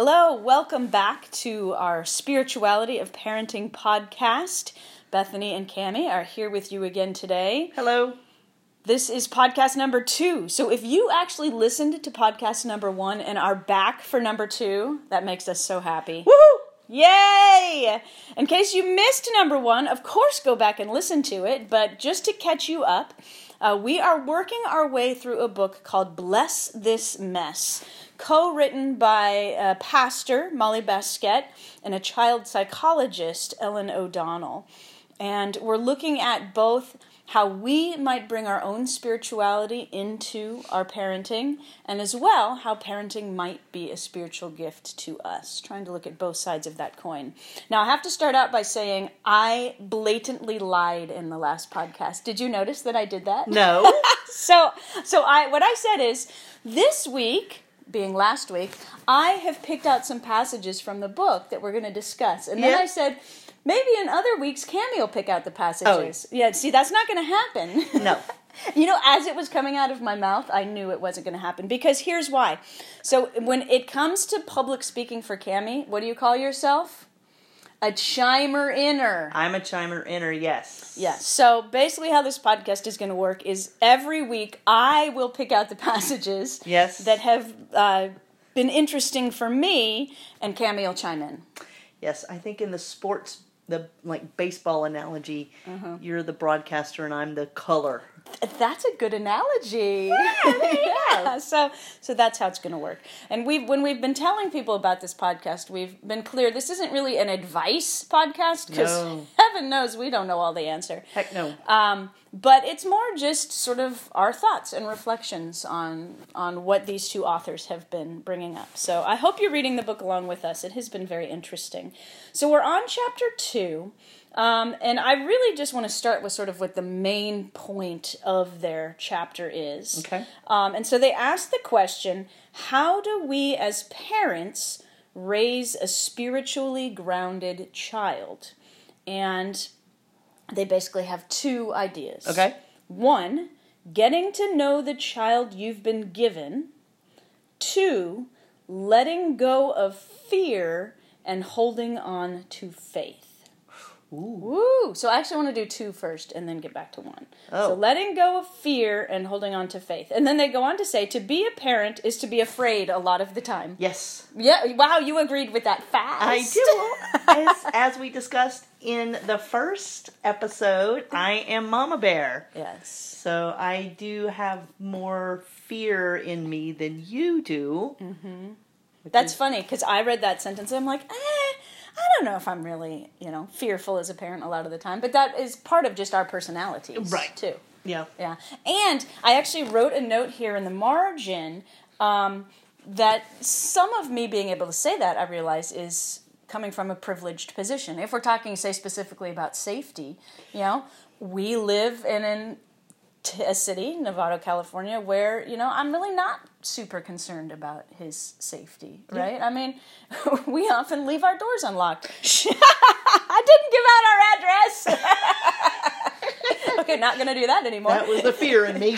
Hello, welcome back to our Spirituality of Parenting podcast. Bethany and Cami are here with you again today. Hello. This is podcast number two. So if you actually listened to podcast number one and are back for number two, that makes us so happy. Woohoo! Yay! In case you missed number one, of course go back and listen to it, but just to catch you up, uh, we are working our way through a book called Bless This Mess, co written by a pastor, Molly Baskette, and a child psychologist, Ellen O'Donnell. And we're looking at both how we might bring our own spirituality into our parenting, and as well, how parenting might be a spiritual gift to us. Trying to look at both sides of that coin. Now, I have to start out by saying I blatantly lied in the last podcast. Did you notice that I did that? No. so, so I what I said is this week being last week, I have picked out some passages from the book that we're going to discuss. And then Yeah. I said, maybe in other weeks, Cammy will pick out the passages. Oh. Yeah, see, that's not going to happen. No. you know, as it was coming out of my mouth, I knew it wasn't going to happen because here's why. So when it comes to public speaking for Cammy, what do you call yourself? A chimer inner. I'm a chimer inner, yes. Yeah. So basically, how this podcast is going to work is every week I will pick out the passages Yes. that have uh, been interesting for me, and Cammy will chime in. Yes, I think in the sports, the like baseball analogy, Uh-huh. you're the broadcaster and I'm the color. That's a good analogy. yeah. yeah. So so that's how it's going to work. And we when we've been telling people about this podcast, we've been clear this isn't really an advice podcast because No. heaven knows we don't know all the answer. Heck no. Um, but it's more just sort of our thoughts and reflections on on what these two authors have been bringing up. So I hope you're reading the book along with us. It has been very interesting. So we're on chapter two, um, and I really just want to start with sort of what the main point of their chapter is. Okay. Um, and so they ask the question: How do we as parents raise a spiritually grounded child? And they basically have two ideas. Okay. One, getting to know the child you've been given. Two, letting go of fear and holding on to faith. Ooh. Woo! So I actually want to do two first and then get back to one. Oh. So letting go of fear and holding on to faith. And then they go on to say to be a parent is to be afraid a lot of the time. Yes. Yeah, wow, you agreed with that fast. I do. as, as we discussed in the first episode, I am Mama Bear. yes. So I do have more fear in me than you do. Mm-hmm. That's funny because I read that sentence and I'm like, eh, I don't know if I'm really, you know, fearful as a parent a lot of the time. But that is part of just our personalities, Right. Too. Yeah. Yeah. And I actually wrote a note here in the margin um, that some of me being able to say that I realize is coming from a privileged position. If we're talking, say, specifically about safety, you know, we live in an t- a city, Novato, California, where you know I'm really not super concerned about his safety, right? I mean, we often leave our doors unlocked. I didn't give out our address. okay, not gonna do that anymore. That was the fear in me.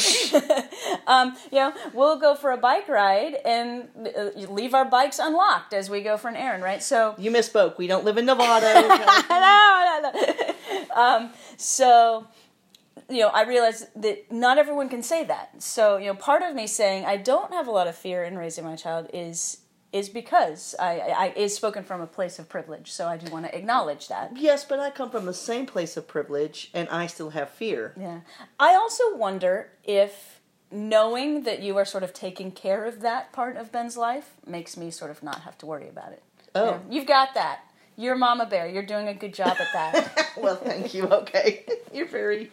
um, you know, we'll go for a bike ride and uh, leave our bikes unlocked as we go for an errand, right? So you misspoke. We don't live in Nevada. no, no, no. um, so you know, I realize that not everyone can say that. So, you know, part of me saying I don't have a lot of fear in raising my child is is because I, I, I is spoken from a place of privilege. So I do want to acknowledge that. yes, but I come from the same place of privilege, and I still have fear. Yeah. I also wonder if knowing that you are sort of taking care of that part of Ben's life makes me sort of not have to worry about it. Oh. You've got that. You're Mama Bear. You're doing a good job at that. well, thank you. Okay, you're very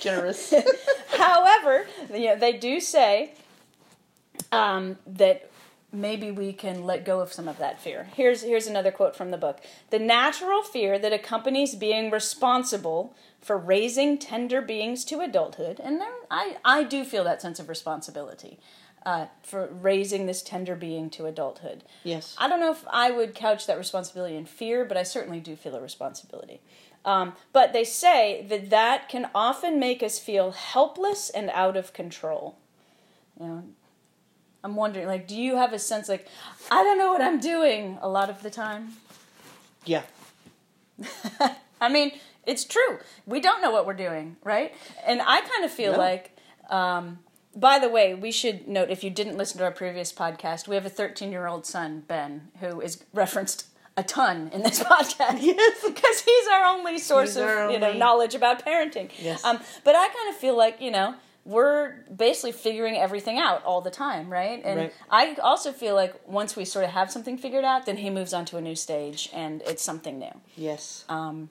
generous. However, you know, they do say um, that maybe we can let go of some of that fear. Here's here's another quote from the book: "The natural fear that accompanies being responsible for raising tender beings to adulthood, and there, I I do feel that sense of responsibility." Uh, for raising this tender being to adulthood. Yes. I don't know if I would couch that responsibility in fear, but I certainly do feel a responsibility. Um, but they say that that can often make us feel helpless and out of control. You know, I'm wondering, like, do you have a sense like I don't know what I'm doing a lot of the time? Yeah. I mean, it's true. We don't know what we're doing, right? And I kind of feel No. like, um, by the way, we should note if you didn't listen to our previous podcast, we have a 13 year old son, Ben, who is referenced a ton in this podcast. Yes. Because he's our only source He's of our you know knowledge about parenting. Yes. Um, but I kind of feel like you know we're basically figuring everything out all the time, right? And Right. I also feel like once we sort of have something figured out, then he moves on to a new stage and it's something new. Yes. Um,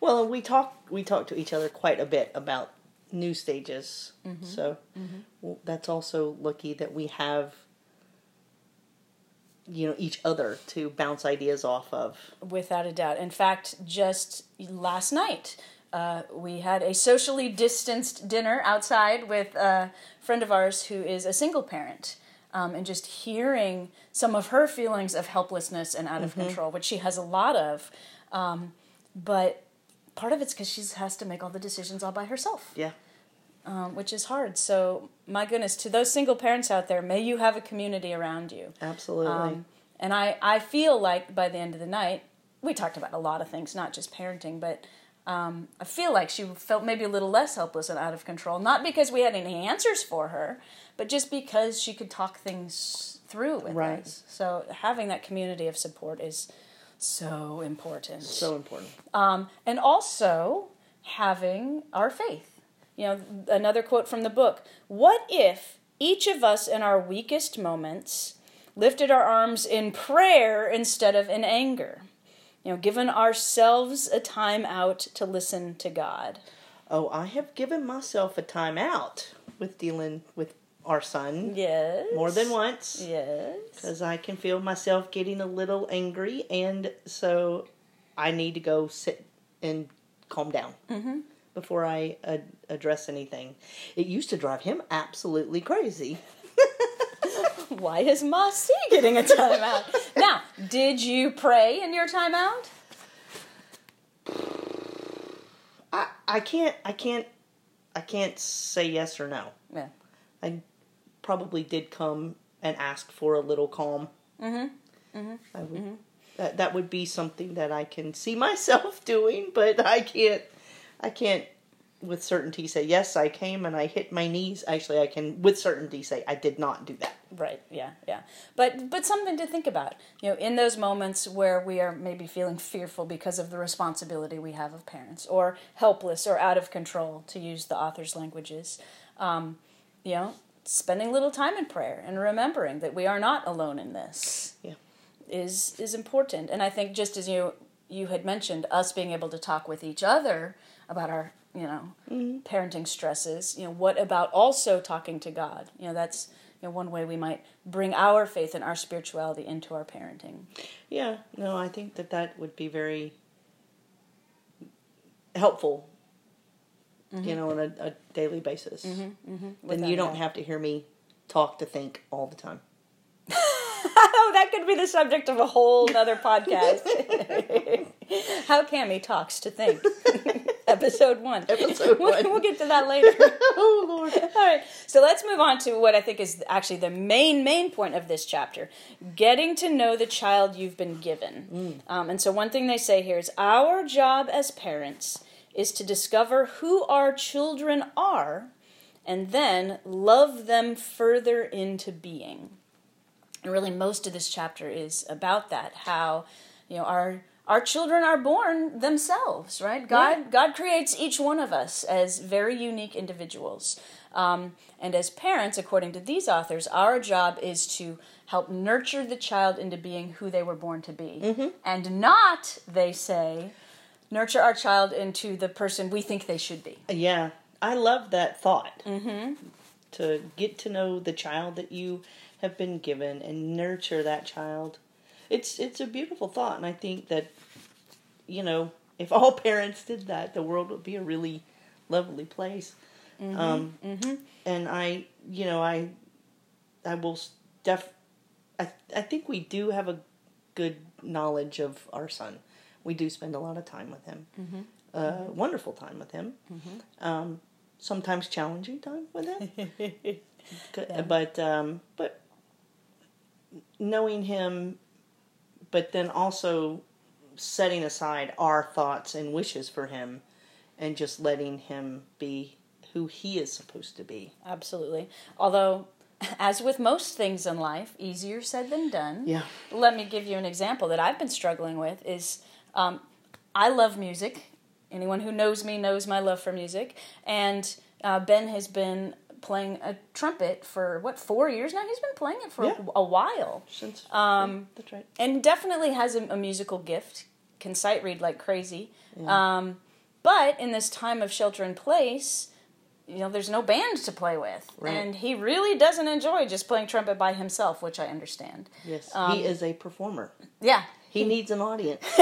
Well, we talk we talk to each other quite a bit about new stages. Mm-hmm. So well, that's also lucky that we have you know each other to bounce ideas off of. Without a doubt. In fact, just last night, uh, we had a socially distanced dinner outside with a friend of ours who is a single parent. Um, and just hearing some of her feelings of helplessness and out of control, which she has a lot of. Um, but part of it's because she has to make all the decisions all by herself, Yeah. Um, which is hard. So, my goodness, to those single parents out there, may you have a community around you. Absolutely. Um, and I, I feel like by the end of the night, we talked about a lot of things, not just parenting, but um, I feel like she felt maybe a little less helpless and out of control. Not because we had any answers for her, but just because she could talk things through with Right. us. So having that community of support is so important. so important. Um, and also having our faith. You know, another quote from the book What if each of us in our weakest moments lifted our arms in prayer instead of in anger? You know, given ourselves a time out to listen to God. Oh, I have given myself a time out with dealing with our son Yes. more than once. Yes. because I can feel myself getting a little angry, and so I need to go sit and calm down Mm-hmm. before I ad- address anything. It used to drive him absolutely crazy. Why is Ma C getting a timeout? now, did you pray in your timeout? I I can't I can't I can't say yes or no. Yeah. I probably did come and ask for a little calm. Mm-hmm. I would, That that would be something that I can see myself doing, but I can't. I can't with certainty say yes. I came and I hit my knees. Actually, I can with certainty say I did not do that. Right. Yeah. Yeah. But but something to think about. You know, in those moments where we are maybe feeling fearful because of the responsibility we have of parents, or helpless or out of control, to use the author's languages. Um, you know, spending a little time in prayer and remembering that we are not alone in this. Yeah. Is is important. And I think just as you you had mentioned, us being able to talk with each other about our you know mm-hmm. parenting stresses. You know, what about also talking to God? You know, that's you know one way we might bring our faith and our spirituality into our parenting. Yeah. No, I think that that would be very helpful. You mm-hmm. know, on a, a daily basis. Mm-hmm, then you don't have to hear me talk to think all the time. That could be the subject of a whole other podcast. How Cammy talks to think. Episode one. Episode We'll- one. We'll get to that later. oh Lord. All right, so let's move on to what I think is actually the main main point of this chapter: getting to know the child you've been given. Um, and so, one thing they say here is our job as parents is to discover who our children are, and then love them further into being. And really, most of this chapter is about that. How you know our our children are born themselves, right? God Right. God creates each one of us as very unique individuals. Um, and as parents, according to these authors, our job is to help nurture the child into being who they were born to be. And not, they say, nurture our child into the person we think they should be. Yeah, I love that thought. Mm-hmm. To get to know the child that you have been given and nurture that child. It's it's a beautiful thought, and I think that you know if all parents did that, the world would be a really lovely place. Um, And I, you know, I I will def. I I think we do have a good knowledge of our son. We do spend a lot of time with him. Uh, wonderful time with him. Um, sometimes challenging time with him. Good- But um, but knowing him, but then also setting aside our thoughts and wishes for him and just letting him be who he is supposed to be. Absolutely. Although, as with most things in life, easier said than done. Yeah. Let me give you an example that I've been struggling with. Is um, I love music. Anyone who knows me knows my love for music, and uh, Ben has been playing a trumpet for what four years now. He's been playing it for Yeah. a, a while, Since Um, that's right. and definitely has a, a musical gift. Can sight read like crazy. Um, but in this time of shelter in place, you know, there's no band to play with, Right. and he really doesn't enjoy just playing trumpet by himself, which I understand. Yes, Um, he is a performer. Yeah, He needs an audience.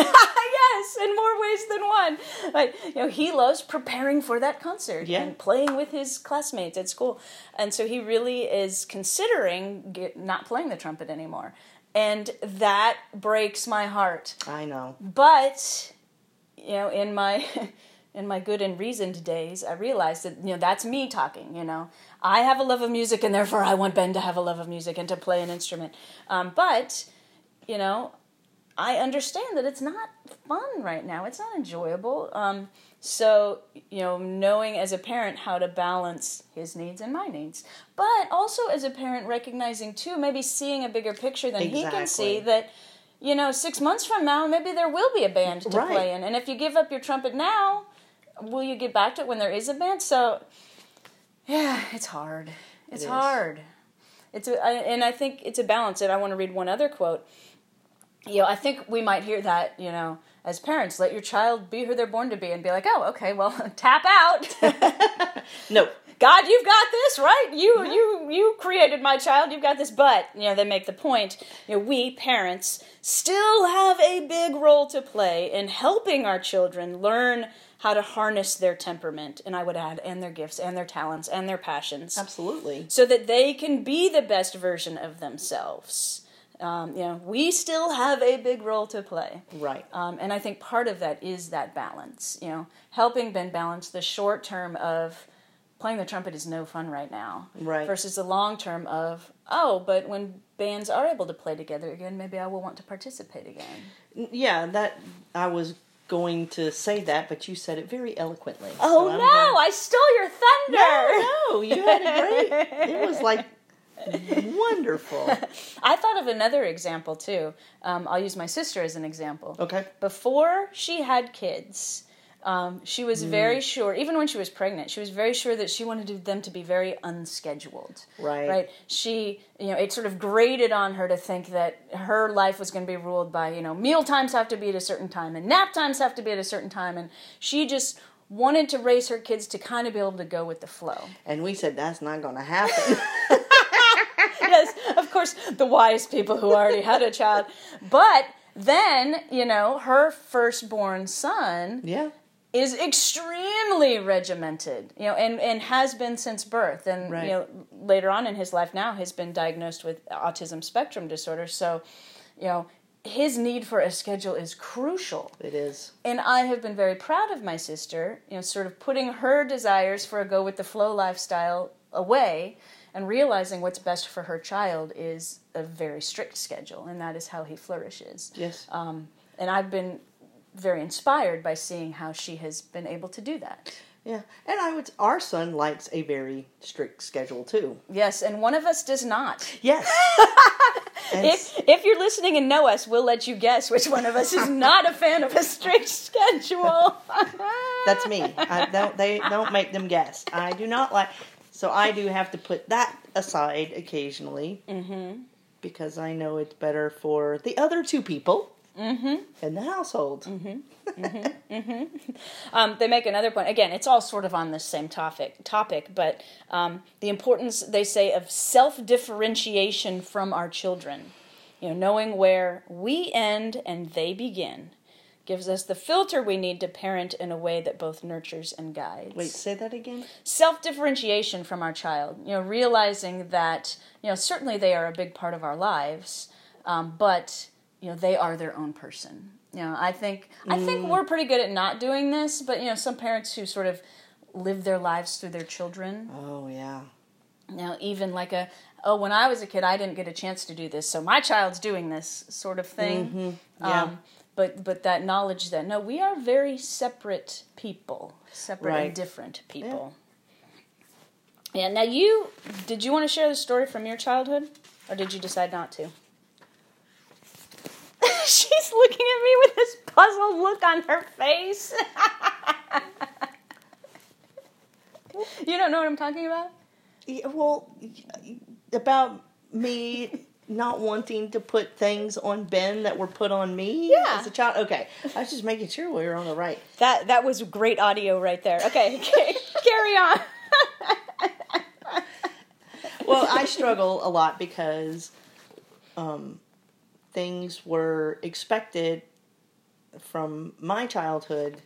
yes, in more ways than one. But you know, he loves preparing for that concert Yeah. and playing with his classmates at school, and so he really is considering get, not playing the trumpet anymore, and that breaks my heart. I know. But you know, in my in my good and reasoned days, I realized that you know that's me talking. You know, I have a love of music, and therefore I want Ben to have a love of music and to play an instrument. Um, but you know, I understand that it's not fun right now. It's not enjoyable. Um, so you know, knowing as a parent how to balance his needs and my needs, but also as a parent recognizing too, maybe seeing a bigger picture than he can see that you know, six months from now, maybe there will be a band to Right. play in. And if you give up your trumpet now, will you get back to it when there is a band? So, yeah, it's hard. It's It hard. It's a, I, and I think it's a balance. And I want to read one other quote. You know, I think we might hear that, you know, as parents, let your child be who they're born to be and be like, oh, okay, well, tap out. No, God, you've got this, right? You you you created my child. You've got this. But you know, they make the point. You know, we parents still have a big role to play in helping our children learn how to harness their temperament, and I would add, and their gifts, and their talents, and their passions, absolutely. so that they can be the best version of themselves. Um, you know, we still have a big role to play. Right. Um, and I think part of that is that balance, you know, helping Ben balance the short term of playing the trumpet is no fun right now, Right. versus the long term of, oh, but when bands are able to play together again, maybe I will want to participate again. Yeah, that I was going to say that, but you said it very eloquently. Oh so no, gonna- I stole your thunder! No, no, you had a great. It was like wonderful. I thought of another example too. Um, I'll use my sister as an example. Okay. Before she had kids, um, she was Mm. very sure, even when she was pregnant, she was very sure that she wanted them to be very unscheduled. Right. Right. She, you know, it sort of grated on her to think that her life was going to be ruled by, you know, meal times have to be at a certain time and nap times have to be at a certain time. And she just wanted to raise her kids to kind of be able to go with the flow. And we said that's not going to happen. yes, of course, the wise people who already had a child. But then, you know, her firstborn son yeah. is extremely regimented, you know, and, and has been since birth. And, Right. you know, later on in his life now has been diagnosed with autism spectrum disorder. So, you know, his need for a schedule is crucial. It is. And I have been very proud of my sister, you know, sort of putting her desires for a go with the flow lifestyle away and realizing what's best for her child is a very strict schedule, and that is how he flourishes. Yes. Um, and I've been very inspired by seeing how she has been able to do that. Yeah. And I would. Our son likes a very strict schedule too. Yes, and one of us does not. Yes. If, if you're listening and know us, we'll let you guess which one of us is not a fan of a strict schedule. That's me. I don't. They don't make them guess. I do not like. So I do have to put that aside occasionally Mm-hmm. because I know it's better for the other two people Mm-hmm. in the household. Um, they make another point. Again, it's all sort of on the same topic. Topic, but um, the importance they say of self differentiation from our children. You know, knowing where we end and they begin, gives us the filter we need to parent in a way that both nurtures and guides. Wait, say that again. self differentiation from our child. You know, realizing that you know certainly they are a big part of our lives, um, but you know they are their own person. You know, I think I think we're pretty good at not doing this, but you know, some parents who sort of live their lives through their children. Oh yeah. You Now, even like a oh, when I was a kid, I didn't get a chance to do this, so my child's doing this sort of thing. Mm-hmm. Yeah. Um, but but that knowledge that no, we are very separate people, separate and different people. Yeah. Now you did you want to share the story from your childhood, or did you decide not to? She's looking at me with this puzzled look on her face. you don't know what I'm talking about? Yeah, well, about me not wanting to put things on Ben that were put on me Yeah. as a child. Okay, I was just making sure we were on the right. That that was great audio right there. Okay, carry on. Well, I struggle a lot because um, things were expected from my childhood,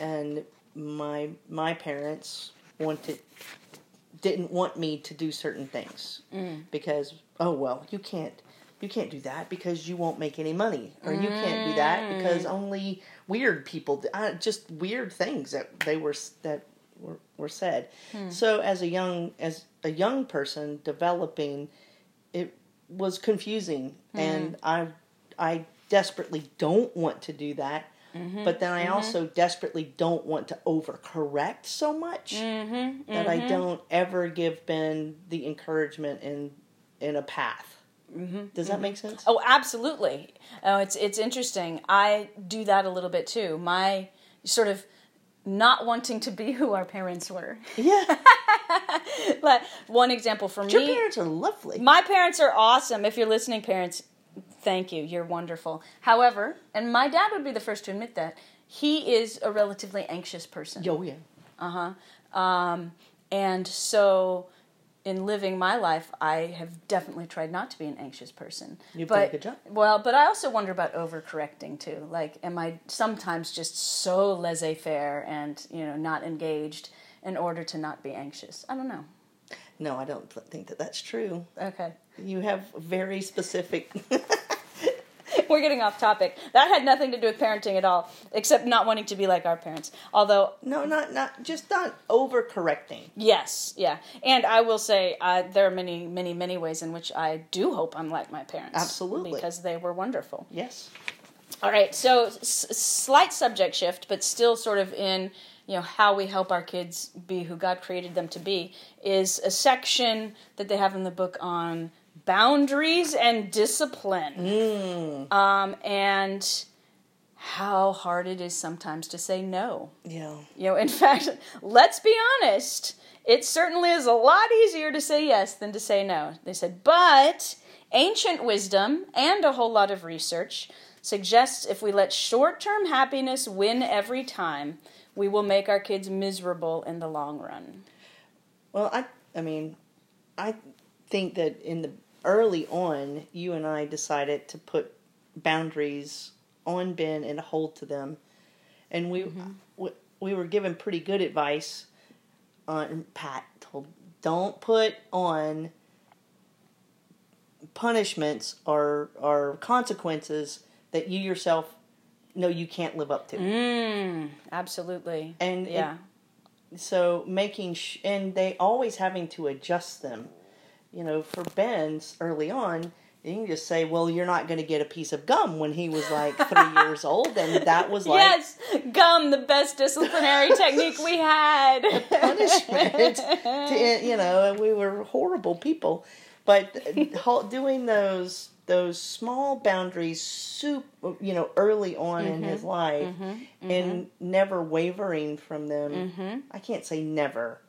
and my my parents wanted didn't want me to do certain things. Mm. Because oh well you can't you can't do that because you won't make any money. Or you can't do that mm. because only weird people uh, just weird things that they were that were, were said. Hmm. So as a young as a young person developing it was confusing. Hmm. And i i desperately don't want to do that Mm-hmm. but then i mm-hmm. also desperately don't want to overcorrect so much mm-hmm. that i don't ever give ben the encouragement in in a path does that make sense Oh, absolutely. Oh, it's it's interesting. I do that a little bit too. My sort of not wanting to be who our parents were. yeah Like one example for your me, parents are lovely my parents are awesome. If you're listening, parents, thank you. You're wonderful. However, and my dad would be the first to admit that he is a relatively anxious person. oh yeah Uh huh. Um, and so, in living my life, I have definitely tried not to be an anxious person. You've but, done a good job. Well, but I also wonder about overcorrecting too. Like, am I sometimes just so laissez-faire and you know not engaged in order to not be anxious? I don't know. no i don't think that that's true Okay. you have very specific We're getting off topic. That had nothing to do with parenting at all, except not wanting to be like our parents. Although no not not just not overcorrecting Yes, yeah. And I will say uh, there are many, many, many ways in which I do hope I'm like my parents. Absolutely. Because they were wonderful. yes All right, so s- slight subject shift, but still sort of in you know how we help our kids be who God created them to be is a section that they have in the book on boundaries and discipline. Um, and how hard it is sometimes to say no. yeah You know, in fact, let's be honest, it certainly is a lot easier to say yes than to say no. They said, but ancient wisdom and a whole lot of research suggests if we let short term happiness win every time, we will make our kids miserable in the long run. Well, I I mean, I think that in the early on, you and I decided to put boundaries on Ben and hold to them, and we we, we were given pretty good advice. On Pat told, don't put on punishments or or consequences that you yourself know you can't live up to. Mm, absolutely. And it- yeah. so making sh- and they always having to adjust them you know for ben's early on you can just say well you're not going to get a piece of gum when he was like three years old and that was like yes, gum, the best disciplinary technique we had. punishment to, you know and we were horrible people. But doing those those small boundaries soup you know early on in his mm-hmm. life mm-hmm. and mm-hmm. never wavering from them. I can't say never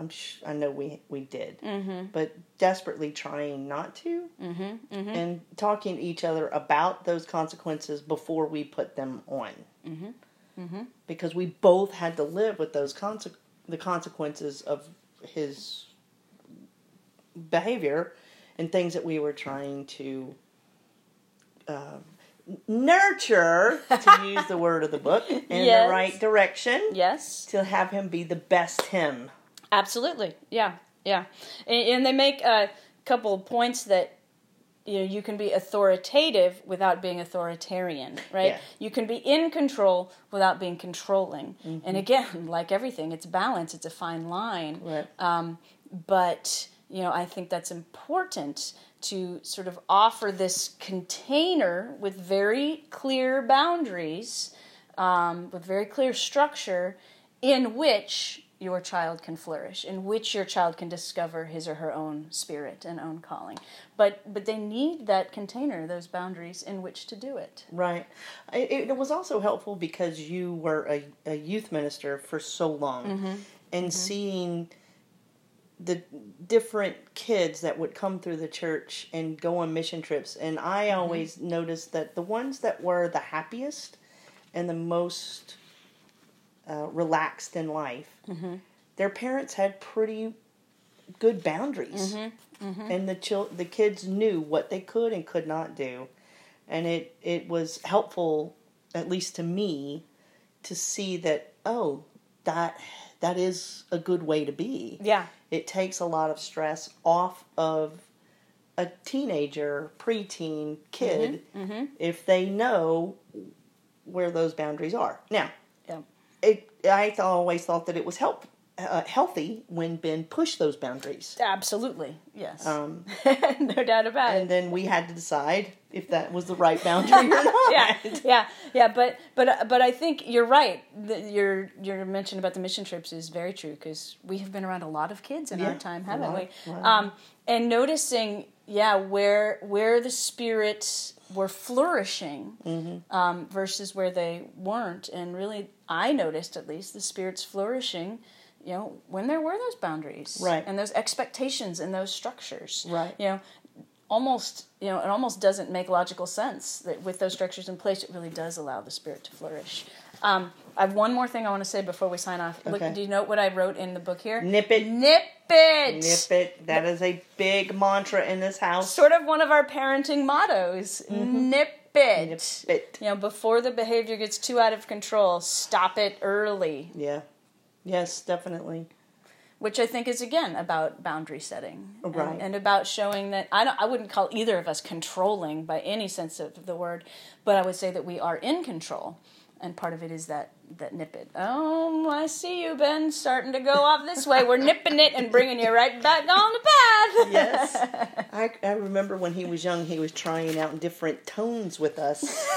i'm sh- i know we we did. Mm-hmm. But desperately trying not to mm-hmm. Mm-hmm. and talking to each other about those consequences before we put them on. Because we both had to live with those conse- the consequences of his behavior and things that we were trying to uh, nurture, to use the word of the book, in Yes. the right direction yes. to have him be the best him. Absolutely, yeah, yeah, and, and they make a couple of points that you know you can be authoritative without being authoritarian, right? Yeah. You can be in control without being controlling, Mm-hmm. and again, like everything, it's balance. It's a fine line, Right. um, but you know, I think that's important to sort of offer this container with very clear boundaries, um, with very clear structure, in which your child can flourish, in which your child can discover his or her own spirit and own calling. But but they need that container, those boundaries in which to do it. Right. It, it was also helpful because you were a, a youth minister for so long, Mm-hmm. and seeing the different kids that would come through the church and go on mission trips. And I Mm-hmm. always noticed that the ones that were the happiest and the most uh, relaxed in life, Mm-hmm. their parents had pretty good boundaries, Mm-hmm. and the chil- the kids knew what they could and could not do, and it it was helpful, at least to me, to see that oh that that is a good way to be. Yeah. It takes a lot of stress off of a teenager, preteen kid Mm-hmm. if they know where those boundaries are. Now. It I th- always thought that it was help uh, healthy when Ben pushed those boundaries. Absolutely. Yes. Um, no doubt about it. and then we had to decide if that was the right boundary or not. yeah, yeah, yeah. But but but I think you're right. The, your your mention about the mission trips is very true because we have been around a lot of kids in Yeah, our time, haven't lot, we? Um, and noticing, yeah, where where the spirits were flourishing Mm-hmm. um, versus where they weren't, and really, I noticed at least the spirits flourishing. You know, when there were those boundaries, Right. and those expectations and those structures, Right. You know, almost you know it almost doesn't make logical sense that with those structures in place it really does allow the spirit to flourish um, i have one more thing i want to say before we sign off Look, do you note what i wrote in the book here Nip it. nip it Nip it. That is a big mantra in this house. sort of one of our parenting mottos nip it Mm-hmm. Nip it. you know before the behavior gets too out of control stop it early Yeah. Yes, definitely. which I think is again about boundary setting, and- Right. And, about showing that I don't, I wouldn't call either of us controlling by any sense of the word, but I would say that we are in control, and part of it is that that nip it. Oh, I see you, Ben, starting to go off this way. We're nipping it and bringing you right back on the path. Yes. I, I remember when he was young, he was trying out different tones with us.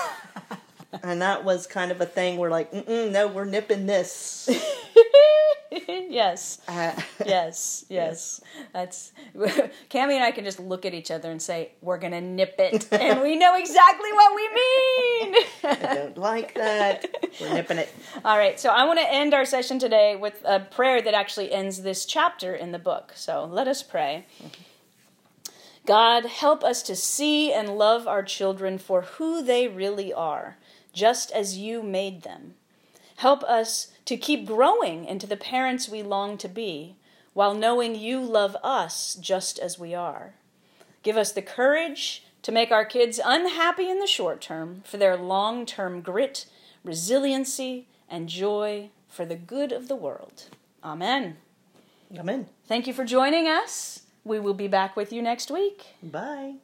and that was kind of a thing We're like, Mm-mm, no, we're nipping this. yes. Uh, Yes, yes. That's Cammy and I can just look at each other and say, "We're gonna nip it," and we know exactly what we mean. I don't like that. We're nipping it. All right, so I want to end our session today with a prayer that actually ends this chapter in the book. So let us pray. God, help us to see and love our children for who they really are, just as you made them. Help us to keep growing into the parents we long to be, while knowing you love us just as we are. Give us the courage to make our kids unhappy in the short term for their long term grit, resiliency, and joy for the good of the world. Amen. Amen. Thank you for joining us. We will be back with you next week. Bye.